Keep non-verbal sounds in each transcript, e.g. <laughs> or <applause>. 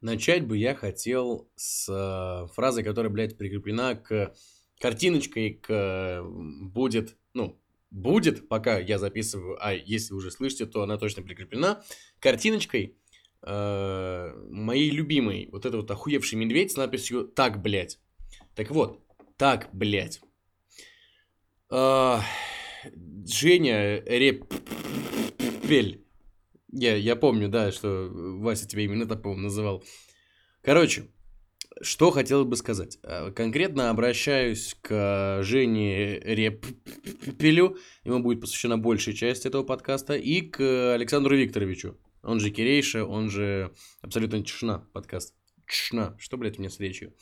Начать бы я хотел с э, фразы, которая, блядь, прикреплена к картиночкой, к э, будет, ну, будет, пока я записываю, а если вы уже слышите, то она точно прикреплена, картиночкой э, моей любимой, вот это вот охуевший медведь с надписью «Так, блядь». Так вот, «Так, блядь». Э, Женя Репель я, я помню, да, что Вася тебя именно так, по-моему, называл. Короче, что хотел бы сказать. А, конкретно обращаюсь к Жене Репелю, ему будет посвящена большая часть этого подкаста, и к Александру Викторовичу, он же Кирейша, он же Абсолютно Тишина подкаст. Тишина, что, блядь, у меня с речью?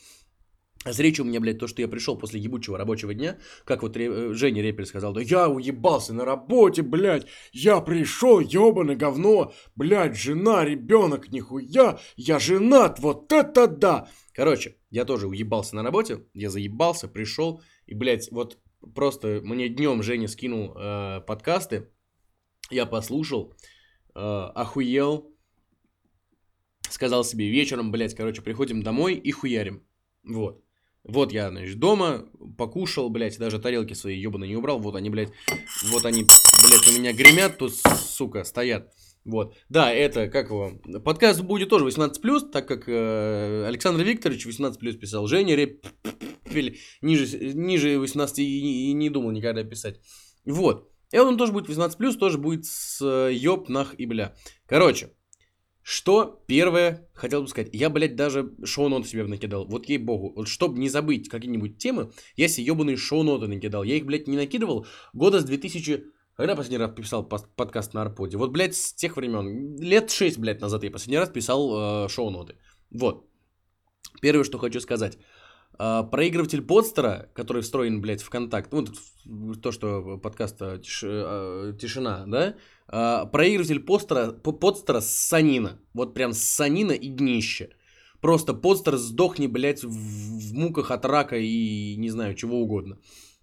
С речью у меня, блядь, то, что я пришел после ебучего рабочего дня, как вот Ре... Женя Репель сказал, да я уебался на работе, блядь, я пришел, ебаное говно, блядь, жена, ребенок, нихуя, я женат, вот это да. Короче, я тоже уебался на работе, я заебался, пришел, и, блядь, вот просто мне днем Женя скинул э, подкасты, я послушал, э, охуел, сказал себе вечером, блядь, короче, приходим домой и хуярим. Вот. Вот я, значит, дома покушал, блядь, даже тарелки свои ебаные не убрал. Вот они, блядь, вот они, блядь, у меня гремят тут, сука, стоят. Вот. Да, это, как его, подкаст будет тоже 18+, так как э, Александр Викторович 18+, писал, Женя Репель ниже, ниже 18 и, и не думал никогда писать. Вот. И он тоже будет 18+, тоже будет с э, ёб, нах и бля. Короче, что первое хотел бы сказать? Я, блядь, даже шоу-ноты себе накидал. Вот ей-богу. Вот чтобы не забыть какие-нибудь темы, я себе ебаные шоу-ноты накидал. Я их, блядь, не накидывал года с 2000... Когда последний раз писал подкаст на Арподе? Вот, блядь, с тех времен. Лет 6, блядь, назад я последний раз писал э, шоу-ноты. Вот. Первое, что хочу сказать. Uh, проигрыватель подстера, который встроен, блядь, в контакт, ну, то, что подкаста тиш, uh, тишина, да, uh, проигрыватель постера, подстера санина, вот прям санина и днище. Просто подстер сдохни, блядь, в, в муках от рака и не знаю, чего угодно.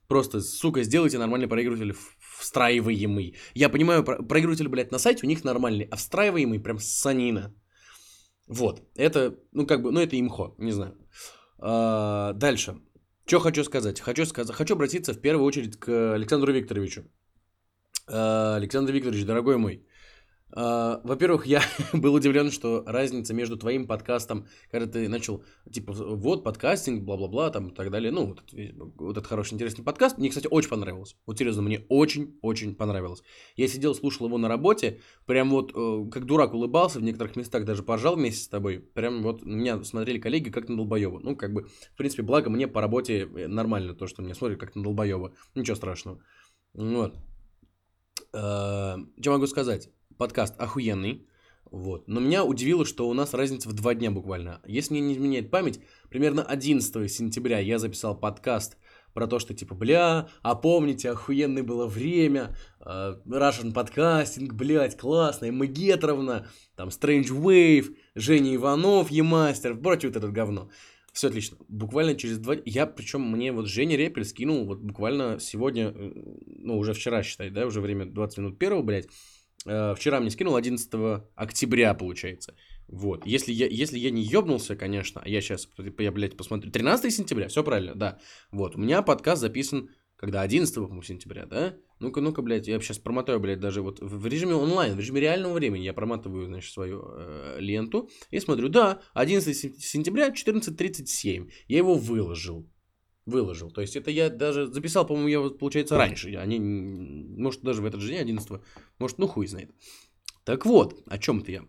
Просто, сука, сделайте нормальный проигрыватель встраиваемый. Я понимаю, проигрыватель, блядь, на сайте у них нормальный, а встраиваемый прям санина. Вот, это, ну, как бы, ну, это имхо, не знаю. А, дальше. Что хочу сказать? Хочу, сказать, хочу обратиться в первую очередь к Александру Викторовичу. А, Александр Викторович, дорогой мой, во-первых, я <laughs> был удивлен, что разница между твоим подкастом, когда ты начал, типа, вот, подкастинг, бла-бла-бла, там, и так далее, ну, вот, вот этот хороший, интересный подкаст, мне, кстати, очень понравился. Вот, серьезно, мне очень-очень понравилось. Я сидел, слушал его на работе, прям вот, э, как дурак улыбался, в некоторых местах даже поржал вместе с тобой, прям вот, меня смотрели коллеги как на долбоеба. Ну, как бы, в принципе, благо мне по работе э, нормально то, что меня смотрят как на долбоеба. Ничего страшного. Вот. Uh, что могу сказать? Подкаст охуенный. Вот. Но меня удивило, что у нас разница в два дня буквально. Если мне не изменяет память, примерно 11 сентября я записал подкаст про то, что типа, бля, а помните, охуенное было время, э, Russian подкастинг, блядь, классно, Эмма Гетровна, там, Strange Wave, Женя Иванов, Емастер, прочее вот это говно. Все отлично. Буквально через два... Я, причем, мне вот Женя Репель скинул вот буквально сегодня, э, ну, уже вчера, считай, да, уже время 20 минут первого, блядь, вчера мне скинул 11 октября, получается. Вот. Если я, если я не ёбнулся, конечно, а я сейчас, я, блядь, посмотрю. 13 сентября, все правильно, да. Вот. У меня подкаст записан, когда 11 по сентября, да? Ну-ка, ну-ка, блядь, я сейчас промотаю, блядь, даже вот в режиме онлайн, в режиме реального времени я проматываю, значит, свою э, ленту и смотрю, да, 11 сентября, 14.37, я его выложил выложил. То есть это я даже записал, по-моему, я, получается, раньше. Они, может, даже в этот же день, 11 может, ну хуй знает. Так вот, о чем-то я.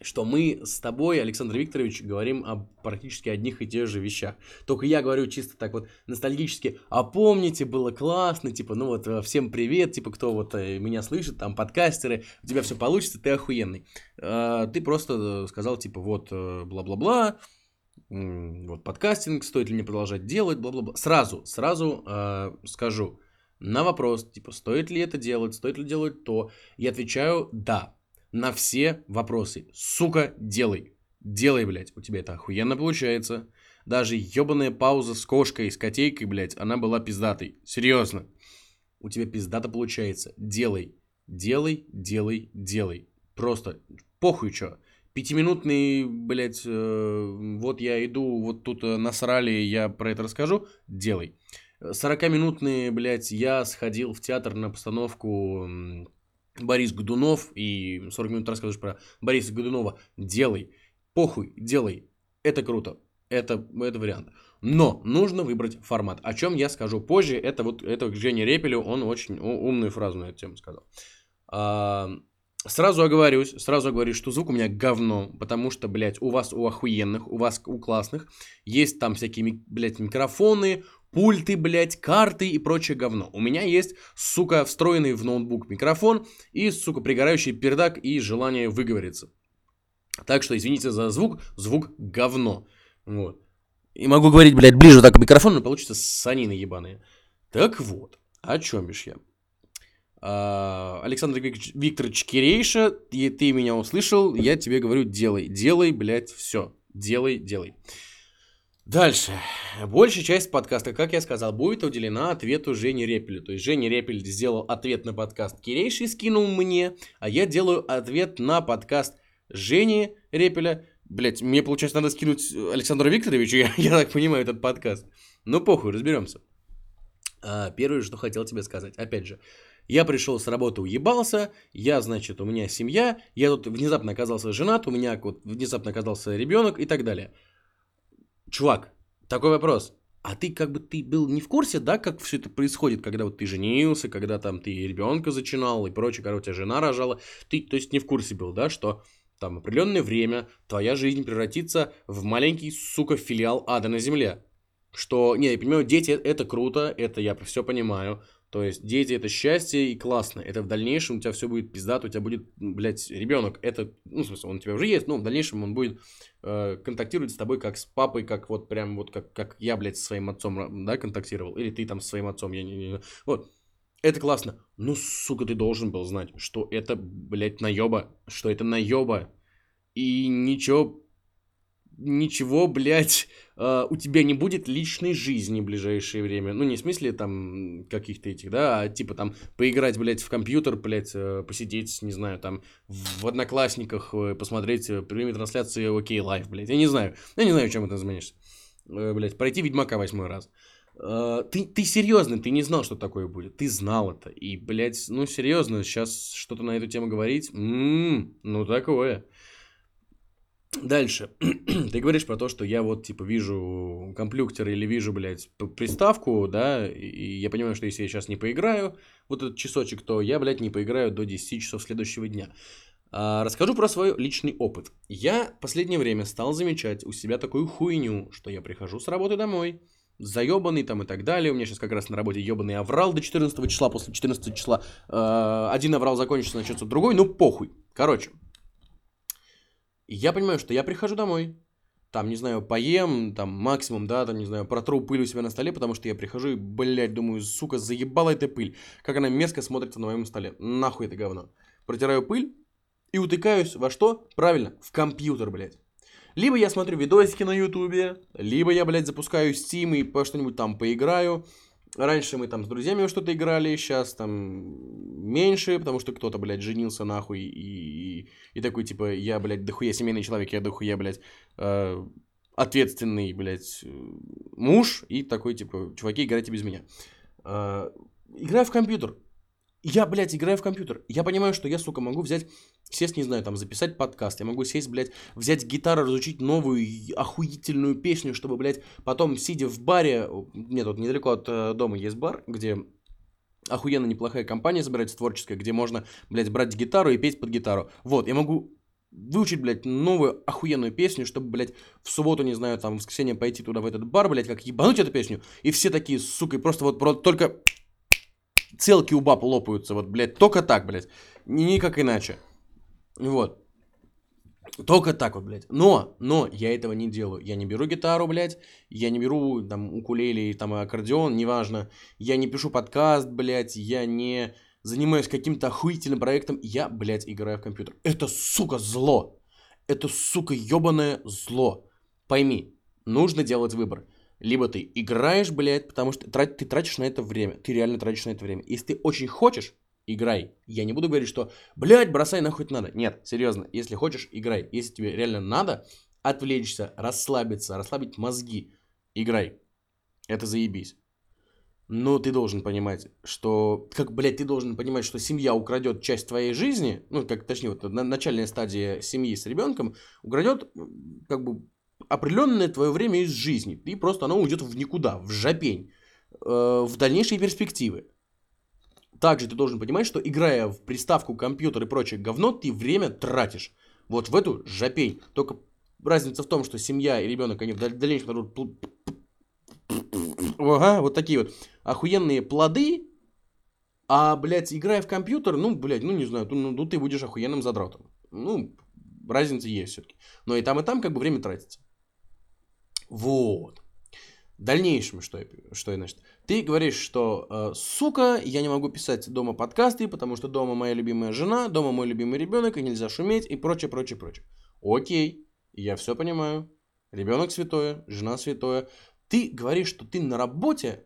Что мы с тобой, Александр Викторович, говорим о практически одних и тех же вещах. Только я говорю чисто так вот ностальгически, а помните, было классно, типа, ну вот, э, всем привет, типа, кто вот э, меня слышит, там, подкастеры, у тебя все получится, ты охуенный. А, ты просто сказал, типа, вот, э, бла-бла-бла, вот подкастинг, стоит ли мне продолжать делать, бла-бла-бла. Сразу, сразу э, скажу на вопрос, типа, стоит ли это делать, стоит ли делать то, я отвечаю да на все вопросы. Сука, делай. Делай, блядь, у тебя это охуенно получается. Даже ебаная пауза с кошкой, с котейкой, блядь, она была пиздатой. Серьезно. У тебя пиздато получается. Делай. Делай, делай, делай. Просто похуй чё. Пятиминутный, блядь, э, вот я иду, вот тут э, насрали, я про это расскажу, делай. 40-минутные, блядь, я сходил в театр на постановку Борис Годунов и 40 минут рассказываешь про Бориса Годунова, делай, похуй, делай, это круто, это, это вариант. Но нужно выбрать формат. О чем я скажу позже. Это вот это к Жене Репелю, он очень умную фразу на эту тему сказал. А, сразу оговорюсь, сразу оговорюсь, что звук у меня говно, потому что, блядь, у вас у охуенных, у вас у классных есть там всякие, блядь, микрофоны, пульты, блядь, карты и прочее говно. У меня есть, сука, встроенный в ноутбук микрофон и, сука, пригорающий пердак и желание выговориться. Так что извините за звук, звук говно. Вот. И могу говорить, блядь, ближе так к микрофону, но получится санины ебаные. Так вот, о чем бишь я? А, Александр Викторович Кирейша, ты, ты меня услышал, я тебе говорю, делай, делай, блядь, все, делай, делай. Дальше. Большая часть подкаста, как я сказал, будет уделена ответу Жене Репелю. То есть Женя Репель сделал ответ на подкаст Кирейши и скинул мне, а я делаю ответ на подкаст Жени Репеля. Блять, мне, получается, надо скинуть Александру Викторовичу, я, я так понимаю, этот подкаст. Ну, похуй, разберемся. А, первое, что хотел тебе сказать. Опять же, я пришел с работы, уебался, я, значит, у меня семья, я тут внезапно оказался женат, у меня вот внезапно оказался ребенок и так далее. Чувак, такой вопрос. А ты как бы ты был не в курсе, да, как все это происходит, когда вот ты женился, когда там ты ребенка зачинал и прочее, когда у тебя жена рожала. Ты, то есть, не в курсе был, да, что там определенное время твоя жизнь превратится в маленький, сука, филиал ада на земле. Что, не, я понимаю, дети это круто, это я все понимаю, то есть дети это счастье и классно. Это в дальнейшем у тебя все будет пиздато, у тебя будет, блядь, ребенок. Это, ну, в смысле, он у тебя уже есть, но в дальнейшем он будет э, контактировать с тобой как с папой, как вот прям вот как, как я, блядь, со своим отцом, да, контактировал. Или ты там со своим отцом, я не, не, Вот. Это классно. Ну, сука, ты должен был знать, что это, блядь, наеба. Что это наеба. И ничего ничего, блядь, э, у тебя не будет личной жизни в ближайшее время. Ну, не в смысле там каких-то этих, да, а типа там поиграть, блядь, в компьютер, блядь, э, посидеть, не знаю, там в Одноклассниках э, посмотреть э, прямые трансляции OK Live, блядь. Я не знаю, я не знаю, чем это заменишься. Э, блядь, пройти Ведьмака восьмой раз. Uh, ты, ты серьезно, ты не знал, что такое будет. Ты знал это. И, блядь, ну серьезно, сейчас что-то на эту тему говорить. М-м, ну такое. Дальше. <clears throat> Ты говоришь про то, что я вот, типа, вижу комплюктер или вижу, блядь, приставку, да, и я понимаю, что если я сейчас не поиграю вот этот часочек, то я, блядь, не поиграю до 10 часов следующего дня. А, расскажу про свой личный опыт. Я в последнее время стал замечать у себя такую хуйню, что я прихожу с работы домой, заебанный там и так далее. У меня сейчас как раз на работе ебаный аврал до 14 числа, после 14 числа э, один аврал закончится, начнется другой, ну похуй. Короче, и я понимаю, что я прихожу домой, там, не знаю, поем, там, максимум, да, там, не знаю, протру пыль у себя на столе, потому что я прихожу и, блядь, думаю, сука, заебала эта пыль. Как она мерзко смотрится на моем столе. Нахуй это говно. Протираю пыль и утыкаюсь во что? Правильно, в компьютер, блядь. Либо я смотрю видосики на ютубе, либо я, блядь, запускаю Steam и по что-нибудь там поиграю, Раньше мы там с друзьями что-то играли, сейчас там меньше, потому что кто-то, блядь, женился нахуй и, и, и такой, типа, я, блядь, дохуя семейный человек, я дохуя, блядь, э, ответственный, блядь, муж, и такой, типа, чуваки, играйте без меня. Э, играю в компьютер, я, блядь, играю в компьютер. Я понимаю, что я, сука, могу взять, сесть, не знаю, там, записать подкаст. Я могу сесть, блядь, взять гитару, разучить новую охуительную песню, чтобы, блядь, потом, сидя в баре, нет, тут недалеко от э, дома есть бар, где охуенно неплохая компания собирается творческая, где можно, блядь, брать гитару и петь под гитару. Вот, я могу выучить, блядь, новую охуенную песню, чтобы, блядь, в субботу, не знаю, там, в воскресенье пойти туда, в этот бар, блядь, как ебануть эту песню, и все такие, сука, и просто вот, просто только целки у баб лопаются, вот, блядь, только так, блядь, никак иначе. Вот. Только так вот, блядь. Но, но я этого не делаю. Я не беру гитару, блядь. Я не беру там укулеле, там аккордеон, неважно. Я не пишу подкаст, блядь. Я не занимаюсь каким-то охуительным проектом. Я, блядь, играю в компьютер. Это, сука, зло. Это, сука, ебаное зло. Пойми, нужно делать выбор. Либо ты играешь, блядь, потому что ты тратишь на это время. Ты реально тратишь на это время. Если ты очень хочешь, играй. Я не буду говорить, что, блядь, бросай нахуй это надо. Нет, серьезно, если хочешь, играй. Если тебе реально надо отвлечься, расслабиться, расслабить мозги, играй. Это заебись. Но ты должен понимать, что, как, блядь, ты должен понимать, что семья украдет часть твоей жизни, ну, как, точнее, вот на, начальная стадия семьи с ребенком, украдет, как бы, определенное твое время из жизни. И просто оно уйдет в никуда, в жопень, э, в дальнейшие перспективы. Также ты должен понимать, что играя в приставку, компьютер и прочее говно, ты время тратишь. Вот в эту жопень. Только разница в том, что семья и ребенок, они в дальнейшем Ага, вот такие вот охуенные плоды, а, блядь, играя в компьютер, ну, блядь, ну, не знаю, ну, ну ты будешь охуенным задротом. Ну, разница есть все-таки. Но и там, и там как бы время тратится. Вот. В дальнейшем, что я, что я значит, ты говоришь, что, э, сука, я не могу писать дома подкасты, потому что дома моя любимая жена, дома мой любимый ребенок, и нельзя шуметь, и прочее, прочее, прочее. Окей, я все понимаю. Ребенок святое, жена святое ты говоришь, что ты на работе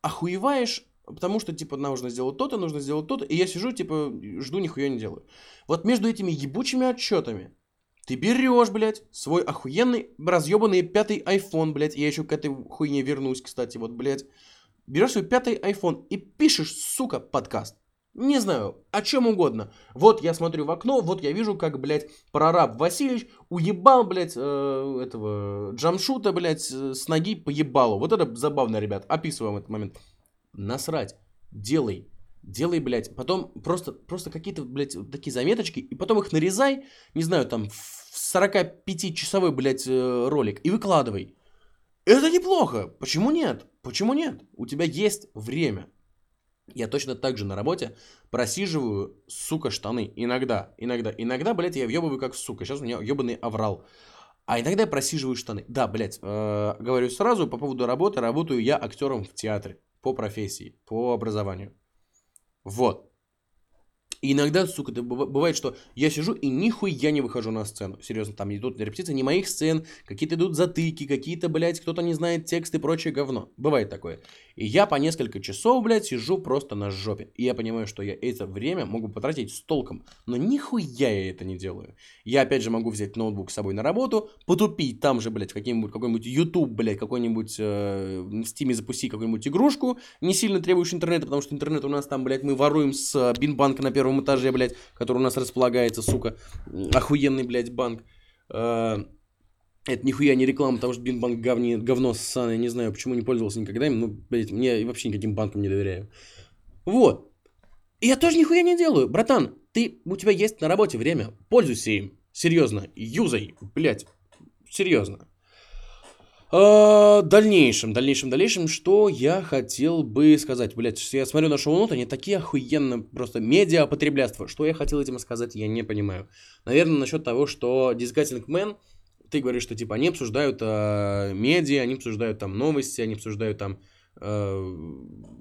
охуеваешь, потому что, типа, нужно сделать то-то, нужно сделать то-то, и я сижу, типа, жду, нихуя не делаю. Вот между этими ебучими отчетами ты берешь, блядь, свой охуенный, разъебанный пятый iPhone, блядь, я еще к этой хуйне вернусь, кстати, вот, блядь, берешь свой пятый iPhone и пишешь, сука, подкаст. Не знаю, о чем угодно. Вот я смотрю в окно, вот я вижу, как, блядь, прораб Васильевич уебал, блядь, э, этого Джамшута, блядь, с ноги поебало. Вот это забавно, ребят. Описываем этот момент. Насрать. Делай. Делай, блядь. Потом просто, просто какие-то, блядь, такие заметочки, и потом их нарезай, не знаю, там, в 45-часовой, блядь, э, ролик, и выкладывай. Это неплохо. Почему нет? Почему нет? У тебя есть время. Я точно так же на работе просиживаю, сука, штаны. Иногда, иногда. Иногда, блядь, я въебываю как сука. Сейчас у меня ебаный аврал. А иногда я просиживаю штаны. Да, блядь, э, говорю сразу по поводу работы. Работаю я актером в театре. По профессии, по образованию. Вот. И иногда, сука, это бывает, что я сижу и нихуя не выхожу на сцену. Серьезно, там идут репетиции не моих сцен, какие-то идут затыки, какие-то, блядь, кто-то не знает текст и прочее говно. Бывает такое. И я по несколько часов, блядь, сижу просто на жопе. И я понимаю, что я это время могу потратить с толком. Но нихуя я это не делаю. Я, опять же, могу взять ноутбук с собой на работу, потупить там же, блядь, какой-нибудь, какой-нибудь YouTube, блядь, какой-нибудь э, в Steam запусти какую-нибудь игрушку, не сильно требующую интернета, потому что интернет у нас там, блядь, мы воруем с э, бинбанка на первом этаже, блядь, который у нас располагается, сука, охуенный, блядь, банк. Э, это нихуя не реклама, потому что Бинбанк говни, говно ссаное, не знаю, почему не пользовался никогда им, ну, блядь, мне вообще никаким банкам не доверяю. Вот. И я тоже нихуя не делаю. Братан, ты, у тебя есть на работе время, пользуйся им. Серьезно, юзай, блядь, серьезно. А, дальнейшем, дальнейшем, дальнейшем, что я хотел бы сказать, блядь, я смотрю на шоу-ноты, они такие охуенно, просто медиа-потреблятство. Что я хотел этим сказать, я не понимаю. Наверное, насчет того, что Disgusting Man ты говоришь, что типа они обсуждают э, медиа, они обсуждают там новости, они обсуждают там э,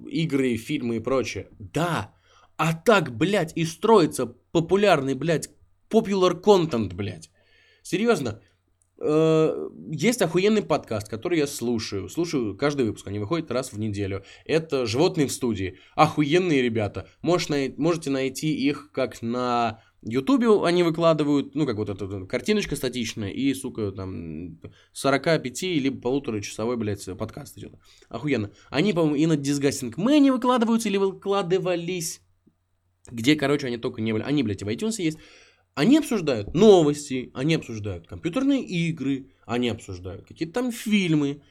игры, фильмы и прочее. Да, а так, блядь, и строится популярный, блядь, popular content, блядь. Серьезно, э, есть охуенный подкаст, который я слушаю. Слушаю каждый выпуск, они выходят раз в неделю. Это «Животные в студии». Охуенные ребята. Можешь, можете найти их как на Ютубе они выкладывают, ну, как вот эта картиночка статичная, и, сука, там, 45 либо полуторачасовой, блядь, подкаст идет. Охуенно. Они, по-моему, и на Disgusting Man выкладываются или выкладывались, где, короче, они только не были. Они, блядь, и в iTunes есть. Они обсуждают новости, они обсуждают компьютерные игры, они обсуждают какие-то там фильмы,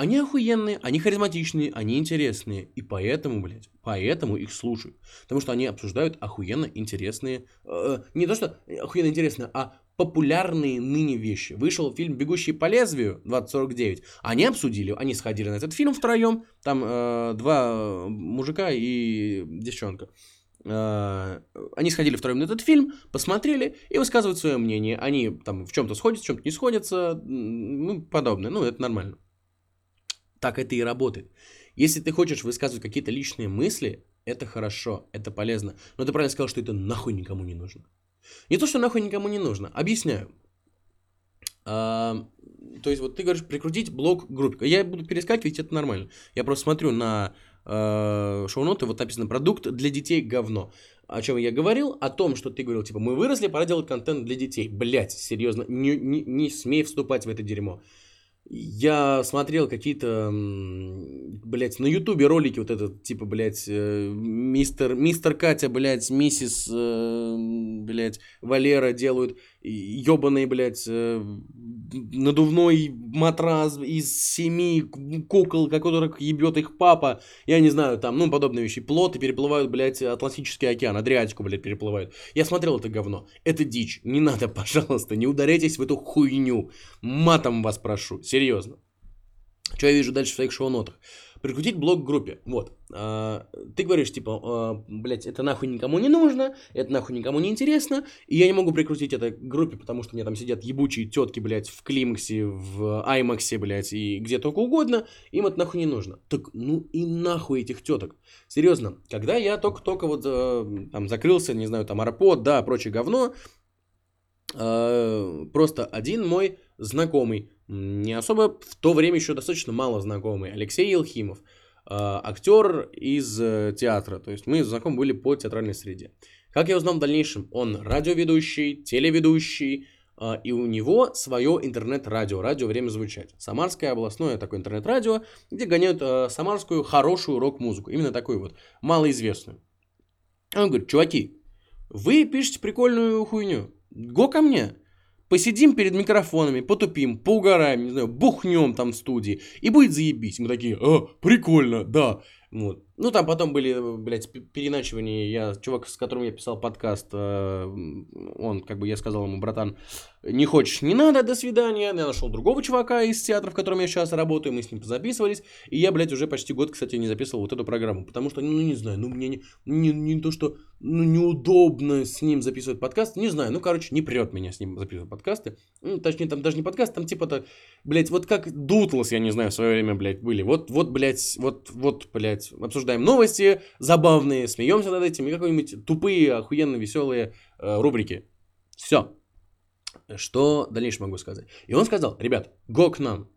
они охуенные, они харизматичные, они интересные. И поэтому, блядь, поэтому их слушают. Потому что они обсуждают охуенно интересные... Э, не то, что охуенно интересные, а популярные ныне вещи. Вышел фильм «Бегущий по лезвию» 2049. Они обсудили, они сходили на этот фильм втроем. Там э, два мужика и девчонка. Э, они сходили втроем на этот фильм, посмотрели и высказывают свое мнение. Они там в чем-то сходятся, в чем-то не сходятся, ну, подобное. Ну, это нормально. Так это и работает. Если ты хочешь высказывать какие-то личные мысли, это хорошо, это полезно. Но ты правильно сказал, что это нахуй никому не нужно. Не то, что нахуй никому не нужно. Объясняю. А, то есть, вот ты говоришь, прикрутить блок группе. Я буду перескакивать, это нормально. Я просто смотрю на э, шоу-ноты, вот написано «Продукт для детей говно». О чем я говорил? О том, что ты говорил, типа, мы выросли, пора делать контент для детей. Блять, серьезно, не, не, не смей вступать в это дерьмо. Я смотрел какие-то, блядь, на ютубе ролики вот этот, типа, блядь, э, мистер, мистер Катя, блядь, миссис, э, блядь, Валера делают ебаный, блядь, э, надувной матрас из семи кукол, которых ебет их папа, я не знаю, там, ну, подобные вещи. Плоты переплывают, блядь, Атлантический океан, Адриатику, блядь, переплывают. Я смотрел это говно. Это дичь. Не надо, <laughs> пожалуйста, не ударяйтесь в эту хуйню. Матом вас прошу, серьезно. Что я вижу дальше в своих шоу-нотах? Прикрутить блок к группе. Вот. А, ты говоришь, типа, а, блядь, это нахуй никому не нужно, это нахуй никому не интересно, и я не могу прикрутить это к группе, потому что у меня там сидят ебучие тетки, блядь, в Климаксе, в Аймаксе, блядь, и где только угодно, им это нахуй не нужно. Так, ну и нахуй этих теток. Серьезно, когда я только-только вот э, там закрылся, не знаю, там Арпод, да, прочее говно, просто один мой знакомый, не особо в то время еще достаточно мало знакомый, Алексей Елхимов, э, актер из э, театра, то есть мы знакомы были по театральной среде. Как я узнал в дальнейшем, он радиоведущий, телеведущий, э, и у него свое интернет-радио, радио «Время звучать». Самарское областное такое интернет-радио, где гоняют э, самарскую хорошую рок-музыку, именно такую вот, малоизвестную. Он говорит, чуваки, вы пишете прикольную хуйню, го ко мне, посидим перед микрофонами, потупим, поугараем, не знаю, бухнем там в студии, и будет заебись. Мы такие, а, прикольно, да. Вот. Ну, там потом были, блядь, переначивания. Я, чувак, с которым я писал подкаст, э, он, как бы, я сказал ему, братан, не хочешь, не надо, до свидания. Я нашел другого чувака из театра, в котором я сейчас работаю, мы с ним записывались. И я, блядь, уже почти год, кстати, не записывал вот эту программу. Потому что, ну, не знаю, ну, мне не, не, не то, что ну, неудобно с ним записывать подкаст. Не знаю, ну, короче, не прет меня с ним записывать подкасты. Ну, точнее, там даже не подкаст, там типа-то, блядь, вот как Дутлас, я не знаю, в свое время, блядь, были. Вот, вот, блядь, вот, вот, блядь, обсуждаем новости забавные, смеемся над этим, и какие-нибудь тупые, охуенно веселые э, рубрики. Все. Что дальше могу сказать? И он сказал, ребят, го к нам.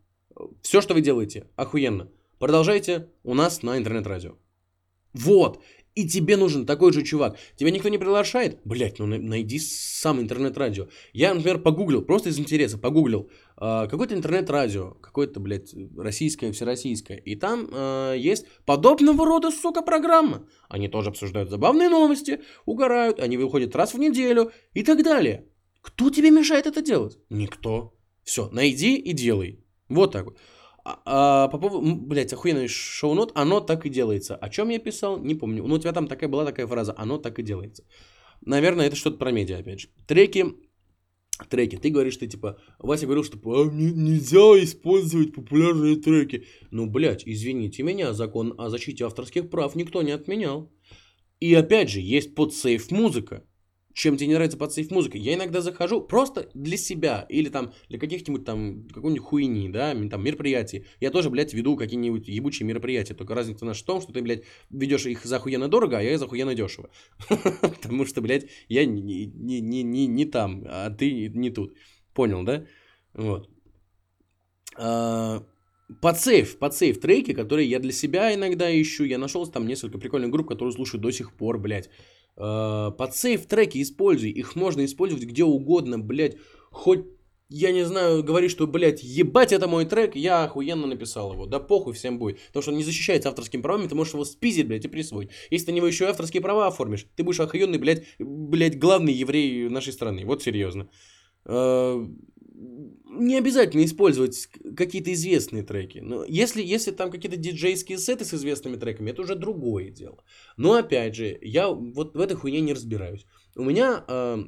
Все, что вы делаете, охуенно. Продолжайте у нас на интернет-радио. Вот. И тебе нужен такой же чувак. Тебя никто не приглашает? Блять, ну найди сам интернет-радио. Я, например, погуглил, просто из интереса, погуглил. Э, какое-то интернет-радио, какое-то, блядь, российское, всероссийское. И там э, есть подобного рода, сука, программа. Они тоже обсуждают забавные новости, угорают, они выходят раз в неделю и так далее. Кто тебе мешает это делать? Никто. Все, найди и делай. Вот так вот. А, а, по поводу, блядь, охуенный шоу-нот, оно так и делается. О чем я писал, не помню. Ну, у тебя там такая была такая фраза, оно так и делается. Наверное, это что-то про медиа, опять же. Треки, треки. Ты говоришь, ты типа, Вася говорил, что а, не, нельзя использовать популярные треки. Ну, блядь, извините меня, закон о защите авторских прав никто не отменял. И опять же, есть подсейф музыка чем тебе не нравится подсейф музыка. Я иногда захожу просто для себя или там для каких-нибудь там какой-нибудь хуйни, да, там мероприятий. Я тоже, блядь, веду какие-нибудь ебучие мероприятия. Только разница наша в том, что ты, блядь, ведешь их за охуенно дорого, а я за охуенно дешево. <laughs> Потому что, блядь, я не, не, не, не, не там, а ты не тут. Понял, да? Вот. А, подсейв, подсейв треки, которые я для себя иногда ищу. Я нашел там несколько прикольных групп, которые слушаю до сих пор, блядь. Э, под сейф треки используй, их можно использовать где угодно, блядь, хоть я не знаю, говори, что, блядь, ебать, это мой трек, я охуенно написал его. Да похуй всем будет. Потому что он не защищается авторскими правами, ты можешь его спиздить, блядь, и присвоить. Если ты на него еще авторские права оформишь, ты будешь охуенный, блядь, блядь, главный еврей нашей страны. Вот серьезно. Не обязательно использовать какие-то известные треки. Но если, если там какие-то диджейские сеты с известными треками, это уже другое дело. Но опять же, я вот в этой хуйне не разбираюсь. У меня э,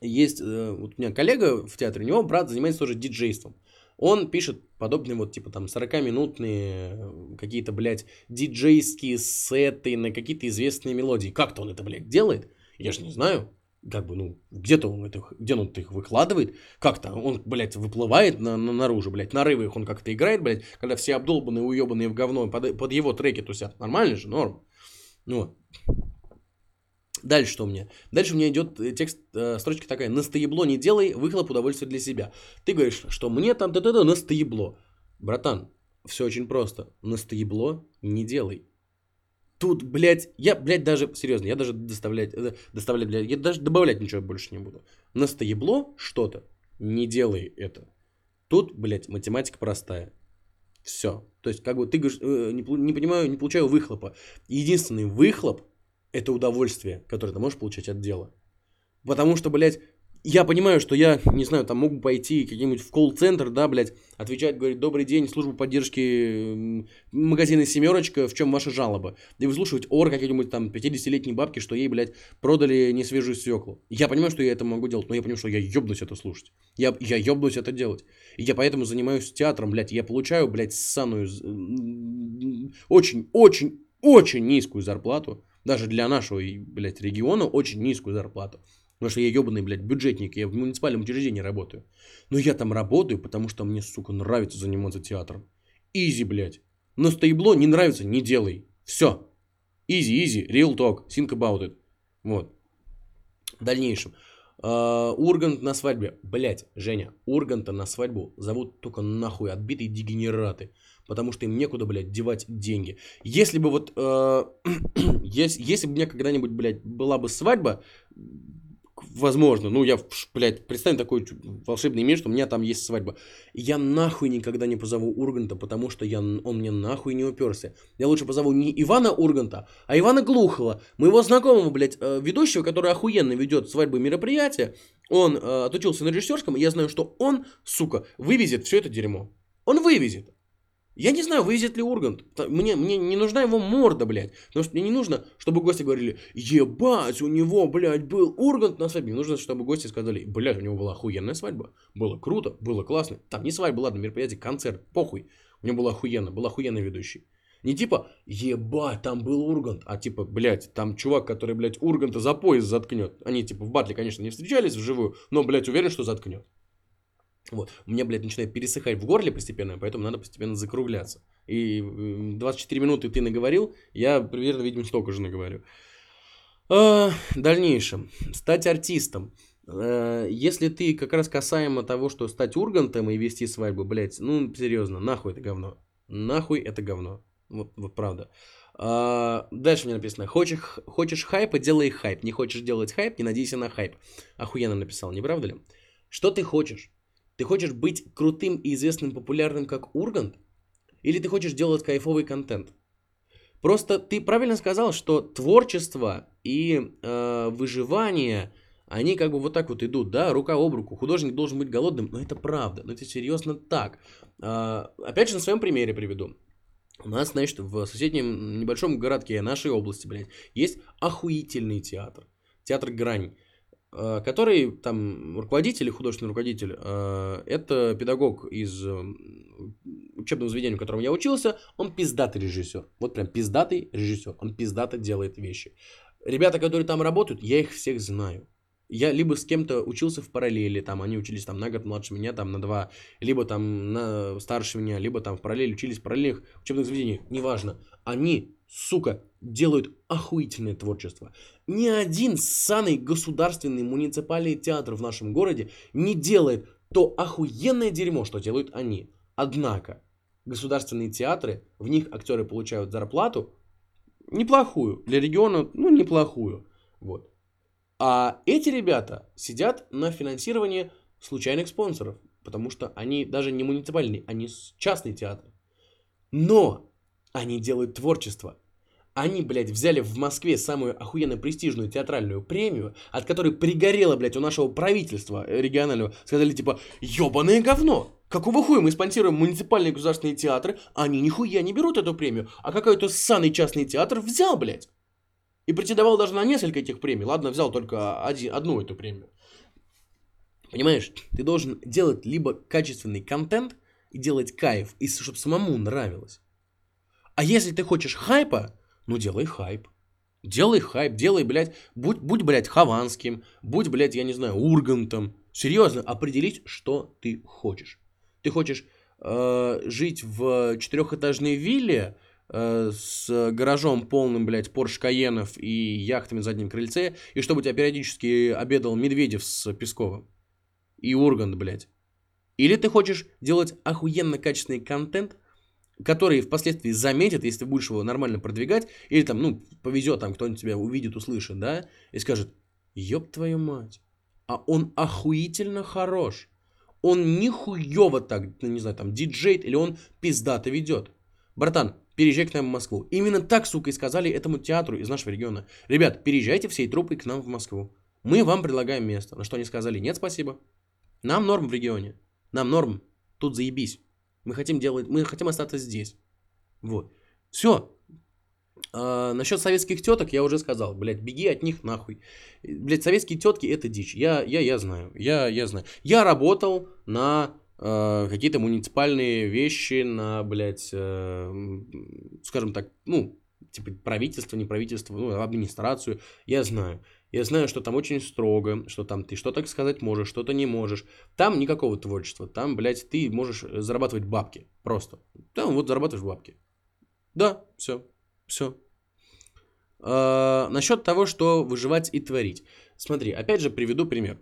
есть, э, вот у меня коллега в театре, у него брат занимается тоже диджейством. Он пишет подобные вот, типа, там, 40-минутные э, какие-то, блядь, диджейские сеты на какие-то известные мелодии. Как-то он это, блядь, делает? Я же не знаю как бы, ну, где-то он это, где он их выкладывает, как-то он, блядь, выплывает на, на, наружу, блядь, на рывах он как-то играет, блядь, когда все обдолбанные, уебанные в говно под, под его треки тусят, нормально же, норм, ну, Дальше что у меня? Дальше у меня идет э, текст, э, строчка такая, настоебло не делай, выхлоп удовольствие для себя. Ты говоришь, что мне там да-да-да, настоебло. Братан, все очень просто, настоебло не делай. Тут, блядь, я, блядь, даже, серьезно, я даже доставлять, э, доставлять, блядь, я даже добавлять ничего больше не буду. Настоебло что-то, не делай это. Тут, блядь, математика простая. Все. То есть, как бы ты говоришь, э, не, не понимаю, не получаю выхлопа. Единственный выхлоп – это удовольствие, которое ты можешь получать от дела. Потому что, блядь, я понимаю, что я, не знаю, там могу пойти каким-нибудь в колл-центр, да, блядь, отвечать, говорить, добрый день, служба поддержки магазина «Семерочка», в чем ваша жалоба? И выслушивать ор какой-нибудь там 50-летней бабки, что ей, блядь, продали несвежую свеклу. Я понимаю, что я это могу делать, но я понимаю, что я ебнусь это слушать. Я, я ебнусь это делать. И я поэтому занимаюсь театром, блядь, я получаю, блядь, ссаную, очень, очень, очень низкую зарплату, даже для нашего, блядь, региона очень низкую зарплату. Потому что я ебаный, блядь, бюджетник, я в муниципальном учреждении работаю. Но я там работаю, потому что мне, сука, нравится заниматься театром. Easy, блядь. Настоебло не нравится, не делай. Все. Easy, easy, real talk, think about it. Вот. В дальнейшем. Uh, Ургант на свадьбе. Блять, Женя, Урганта на свадьбу зовут только нахуй отбитые дегенераты. Потому что им некуда, блядь, девать деньги. Если бы вот... Uh, <clears throat> если, если бы у меня когда-нибудь, блядь, была бы свадьба, возможно, ну я, блядь, представь такой волшебный мир, что у меня там есть свадьба. Я нахуй никогда не позову Урганта, потому что я, он мне нахуй не уперся. Я лучше позову не Ивана Урганта, а Ивана Глухова, моего знакомого, блядь, э, ведущего, который охуенно ведет свадьбы мероприятия. Он э, отучился на режиссерском, и я знаю, что он, сука, вывезет все это дерьмо. Он вывезет. Я не знаю, вывезет ли Ургант. Мне, мне не нужна его морда, блядь. Потому что мне не нужно, чтобы гости говорили, ебать, у него, блядь, был Ургант на свадьбе. Мне нужно, чтобы гости сказали, блядь, у него была охуенная свадьба. Было круто, было классно. Там не свадьба, ладно, мероприятие, концерт, похуй. У него было охуенно, был охуенный ведущий. Не типа, ебать, там был Ургант, а типа, блядь, там чувак, который, блядь, Урганта за пояс заткнет. Они, типа, в батле, конечно, не встречались вживую, но, блядь, уверен, что заткнет. Вот. У меня, блядь, начинает пересыхать в горле постепенно, поэтому надо постепенно закругляться. И 24 минуты ты наговорил, я примерно, видимо, столько же наговорю. А, дальнейшем. Стать артистом. А, если ты как раз касаемо того, что стать ургантом и вести свадьбу, блядь, ну, серьезно, нахуй это говно. Нахуй это говно. Вот, вот правда. А, дальше мне написано. Хочешь, хочешь хайпа, делай хайп. Не хочешь делать хайп, не надейся на хайп. Охуенно написал, не правда ли? Что ты хочешь? Ты хочешь быть крутым и известным, популярным, как Ургант? Или ты хочешь делать кайфовый контент? Просто ты правильно сказал, что творчество и э, выживание, они как бы вот так вот идут, да, рука об руку. Художник должен быть голодным, но это правда, но это серьезно так. Э, опять же, на своем примере приведу. У нас, значит, в соседнем небольшом городке нашей области, блядь, есть охуительный театр. Театр «Грань». Э, который там руководитель, художественный руководитель, э, это педагог из э, учебного заведения, в котором я учился, он пиздатый режиссер. Вот прям пиздатый режиссер. Он пиздато делает вещи. Ребята, которые там работают, я их всех знаю. Я либо с кем-то учился в параллели, там они учились там на год младше меня, там на два, либо там на старше меня, либо там в параллели учились в параллельных учебных заведениях, неважно. Они сука, делают охуительное творчество. Ни один ссаный государственный муниципальный театр в нашем городе не делает то охуенное дерьмо, что делают они. Однако, государственные театры, в них актеры получают зарплату неплохую, для региона, ну, неплохую. Вот. А эти ребята сидят на финансировании случайных спонсоров, потому что они даже не муниципальные, они частные театры. Но они делают творчество. Они, блядь, взяли в Москве самую охуенно престижную театральную премию, от которой пригорело, блядь, у нашего правительства регионального. Сказали, типа, ебаное говно. Какого хуя мы спонсируем муниципальные государственные театры, они нихуя не берут эту премию, а какой-то ссаный частный театр взял, блядь. И претендовал даже на несколько этих премий. Ладно, взял только один, одну эту премию. Понимаешь, ты должен делать либо качественный контент и делать кайф, и чтобы самому нравилось. А если ты хочешь хайпа, ну делай хайп. Делай хайп, делай, блядь, будь, будь, блядь, Хованским, будь, блядь, я не знаю, Ургантом. Серьезно, определить, что ты хочешь. Ты хочешь э, жить в четырехэтажной вилле э, с гаражом полным, блядь, Порш Каенов и яхтами на заднем крыльце, и чтобы тебя периодически обедал Медведев с Песковым. И Ургант, блядь. Или ты хочешь делать охуенно качественный контент, который впоследствии заметит, если ты будешь его нормально продвигать, или там, ну, повезет, там кто-нибудь тебя увидит, услышит, да, и скажет, ёб твою мать, а он охуительно хорош. Он нихуево так, ну, не знаю, там, диджейт, или он пиздато ведет. Братан, переезжай к нам в Москву. Именно так, сука, и сказали этому театру из нашего региона. Ребят, переезжайте всей труппой к нам в Москву. Мы вам предлагаем место. На что они сказали, нет, спасибо. Нам норм в регионе. Нам норм. Тут заебись. Мы хотим делать, мы хотим остаться здесь. Вот. Все. А, насчет советских теток я уже сказал, блядь, беги от них нахуй. Блядь, советские тетки это дичь. Я, я, я знаю, я, я знаю. Я работал на э, какие-то муниципальные вещи, на, блядь, э, скажем так, ну, типа правительство, не правительство, ну, администрацию. Я знаю. Я знаю, что там очень строго, что там ты что-то сказать можешь, что-то не можешь. Там никакого творчества. Там, блядь, ты можешь зарабатывать бабки. Просто. Там вот зарабатываешь бабки. Да, все. Все. А, насчет того, что выживать и творить. Смотри, опять же приведу пример.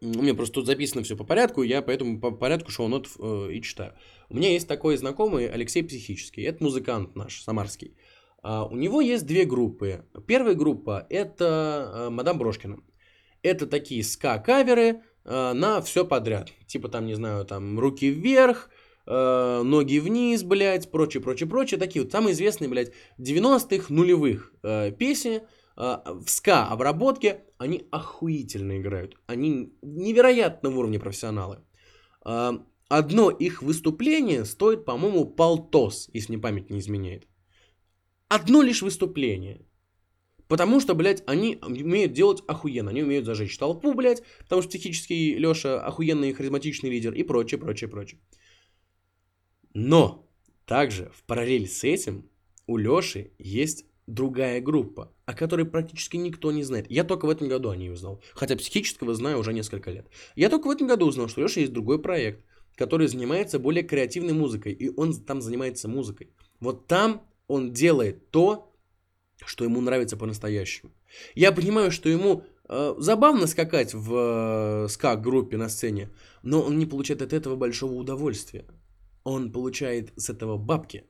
У меня просто тут записано все по порядку, я поэтому по порядку шоу-нот э, и читаю. У меня есть такой знакомый Алексей Психический. Это музыкант наш, самарский. А, у него есть две группы. Первая группа это а, Мадам Брошкина. Это такие ска-каверы а, на все подряд. Типа там, не знаю, там руки вверх, ноги вниз, блядь, прочее, прочее, прочее. Такие вот самые известные, блядь, 90-х, нулевых песни в ска-обработке. Они охуительно играют. Они невероятного уровня профессионалы. Одно их выступление стоит, по-моему, полтос, если мне память не изменяет. Одно лишь выступление. Потому что, блядь, они умеют делать охуенно. Они умеют зажечь толпу, блядь. Потому что психический Леша охуенный харизматичный лидер и прочее, прочее, прочее. Но также в параллель с этим у Леши есть другая группа, о которой практически никто не знает. Я только в этом году о ней узнал. Хотя психического знаю уже несколько лет. Я только в этом году узнал, что у Леши есть другой проект, который занимается более креативной музыкой. И он там занимается музыкой. Вот там он делает то, что ему нравится по-настоящему. Я понимаю, что ему э, забавно скакать в э, ска-группе на сцене, но он не получает от этого большого удовольствия. Он получает с этого бабки.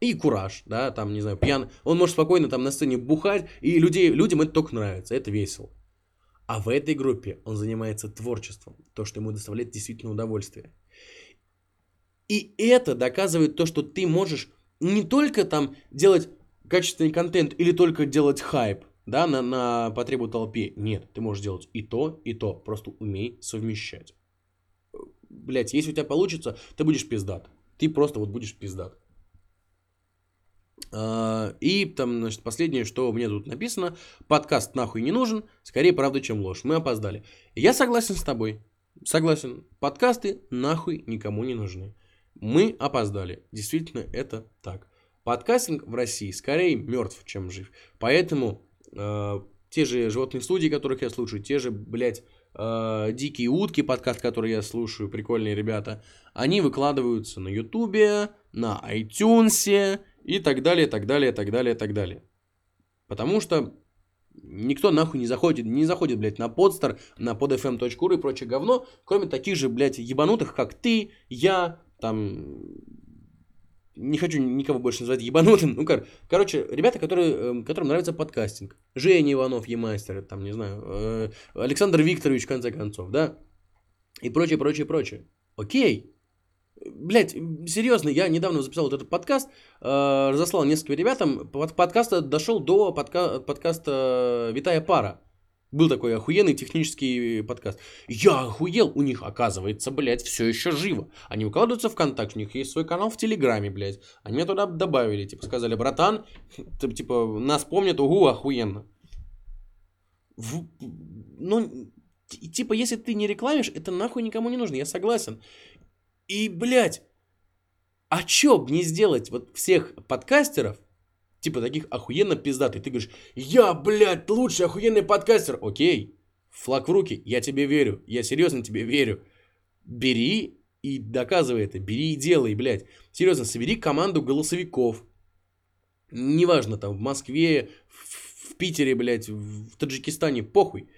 И кураж, да, там, не знаю, пьян. Он может спокойно там на сцене бухать, и людей, людям это только нравится, это весело. А в этой группе он занимается творчеством, то, что ему доставляет действительно удовольствие. И это доказывает то, что ты можешь не только там делать качественный контент или только делать хайп, да, на, на потребу толпе. Нет, ты можешь делать и то, и то. Просто умей совмещать. Блять, если у тебя получится, ты будешь пиздат. Ты просто вот будешь пиздат. А, и там, значит, последнее, что мне тут написано. Подкаст нахуй не нужен. Скорее правда, чем ложь. Мы опоздали. Я согласен с тобой. Согласен. Подкасты нахуй никому не нужны. Мы опоздали. Действительно, это так. Подкастинг в России скорее мертв, чем жив. Поэтому э, те же животные студии, которых я слушаю, те же, блядь, э, дикие утки, подкаст, который я слушаю, прикольные ребята, они выкладываются на Ютубе, на iTunes и так далее, так далее, так далее, так далее. Потому что никто нахуй не заходит, не заходит, блядь, на подстер, на podfm.ru и прочее говно, кроме таких же, блядь, ебанутых, как ты, я, там, не хочу никого больше называть ебанутым, ну, кор- короче, ребята, которые, э, которым нравится подкастинг, Женя Иванов, Емастер, там, не знаю, э, Александр Викторович, в конце концов, да, и прочее, прочее, прочее. Окей, Блять, серьезно, я недавно записал вот этот подкаст, э, разослал нескольким ребятам, под подкаста дошел до подка- подкаста «Витая пара». Был такой охуенный технический подкаст. Я охуел, у них, оказывается, блядь, все еще живо. Они выкладываются в контакт, у них есть свой канал в Телеграме, блядь. Они меня туда добавили, типа, сказали, братан, <laughs> ты, типа, нас помнят, угу, охуенно. В... Ну, типа, если ты не рекламишь, это нахуй никому не нужно, я согласен. И, блядь, а чё б не сделать вот всех подкастеров, типа таких охуенно пиздатый. Ты говоришь, я, блядь, лучший охуенный подкастер. Окей, флаг в руки, я тебе верю, я серьезно тебе верю. Бери и доказывай это, бери и делай, блядь. Серьезно, собери команду голосовиков. Неважно, там, в Москве, в, в Питере, блядь, в Таджикистане, похуй.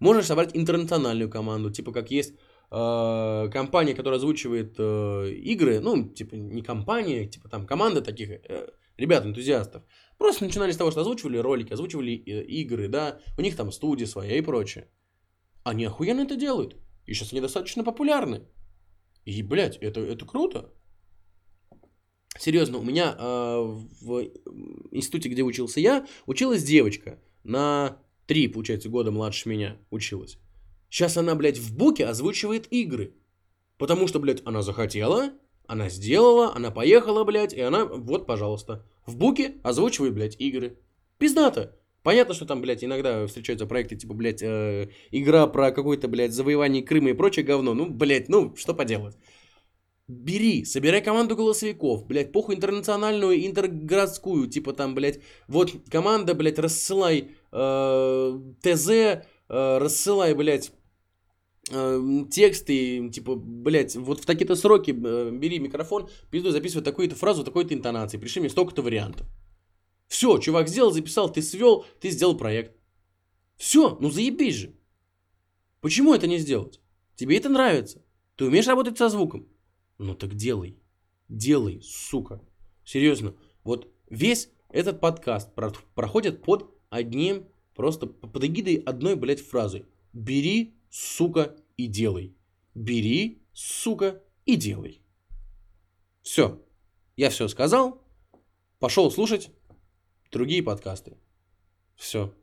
Можешь собрать интернациональную команду, типа как есть э, компания, которая озвучивает э, игры, ну, типа, не компания, типа, там, команда таких э, ребят, энтузиастов, просто начинали с того, что озвучивали ролики, озвучивали э, игры, да, у них там студия своя и прочее. Они охуенно это делают. И сейчас они достаточно популярны. И, блядь, это, это круто. Серьезно, у меня э, в институте, где учился я, училась девочка. На три, получается, года младше меня училась. Сейчас она, блядь, в буке озвучивает игры. Потому что, блядь, она захотела, она сделала, она поехала, блядь, и она, вот, пожалуйста, в буке озвучивает, блядь, игры. Пиздато. Понятно, что там, блядь, иногда встречаются проекты, типа, блядь, э, игра про какое-то, блядь, завоевание Крыма и прочее говно. Ну, блядь, ну, что поделать. Бери, собирай команду голосовиков, блядь, похуй интернациональную, интергородскую, типа там, блядь, вот команда, блядь, рассылай э, ТЗ, э, рассылай, блядь, э, тексты, типа, блядь, вот в такие-то сроки э, бери микрофон, пизду, записывай такую-то фразу, такой-то интонации, пришли мне столько-то вариантов. Все, чувак сделал, записал, ты свел, ты сделал проект. Все, ну заебись же. Почему это не сделать? Тебе это нравится. Ты умеешь работать со звуком. Ну так делай. Делай, сука. Серьезно. Вот весь этот подкаст про- проходит под одним, просто под эгидой одной, блядь, фразы. Бери, сука, и делай. Бери, сука, и делай. Все. Я все сказал. Пошел слушать другие подкасты. Все.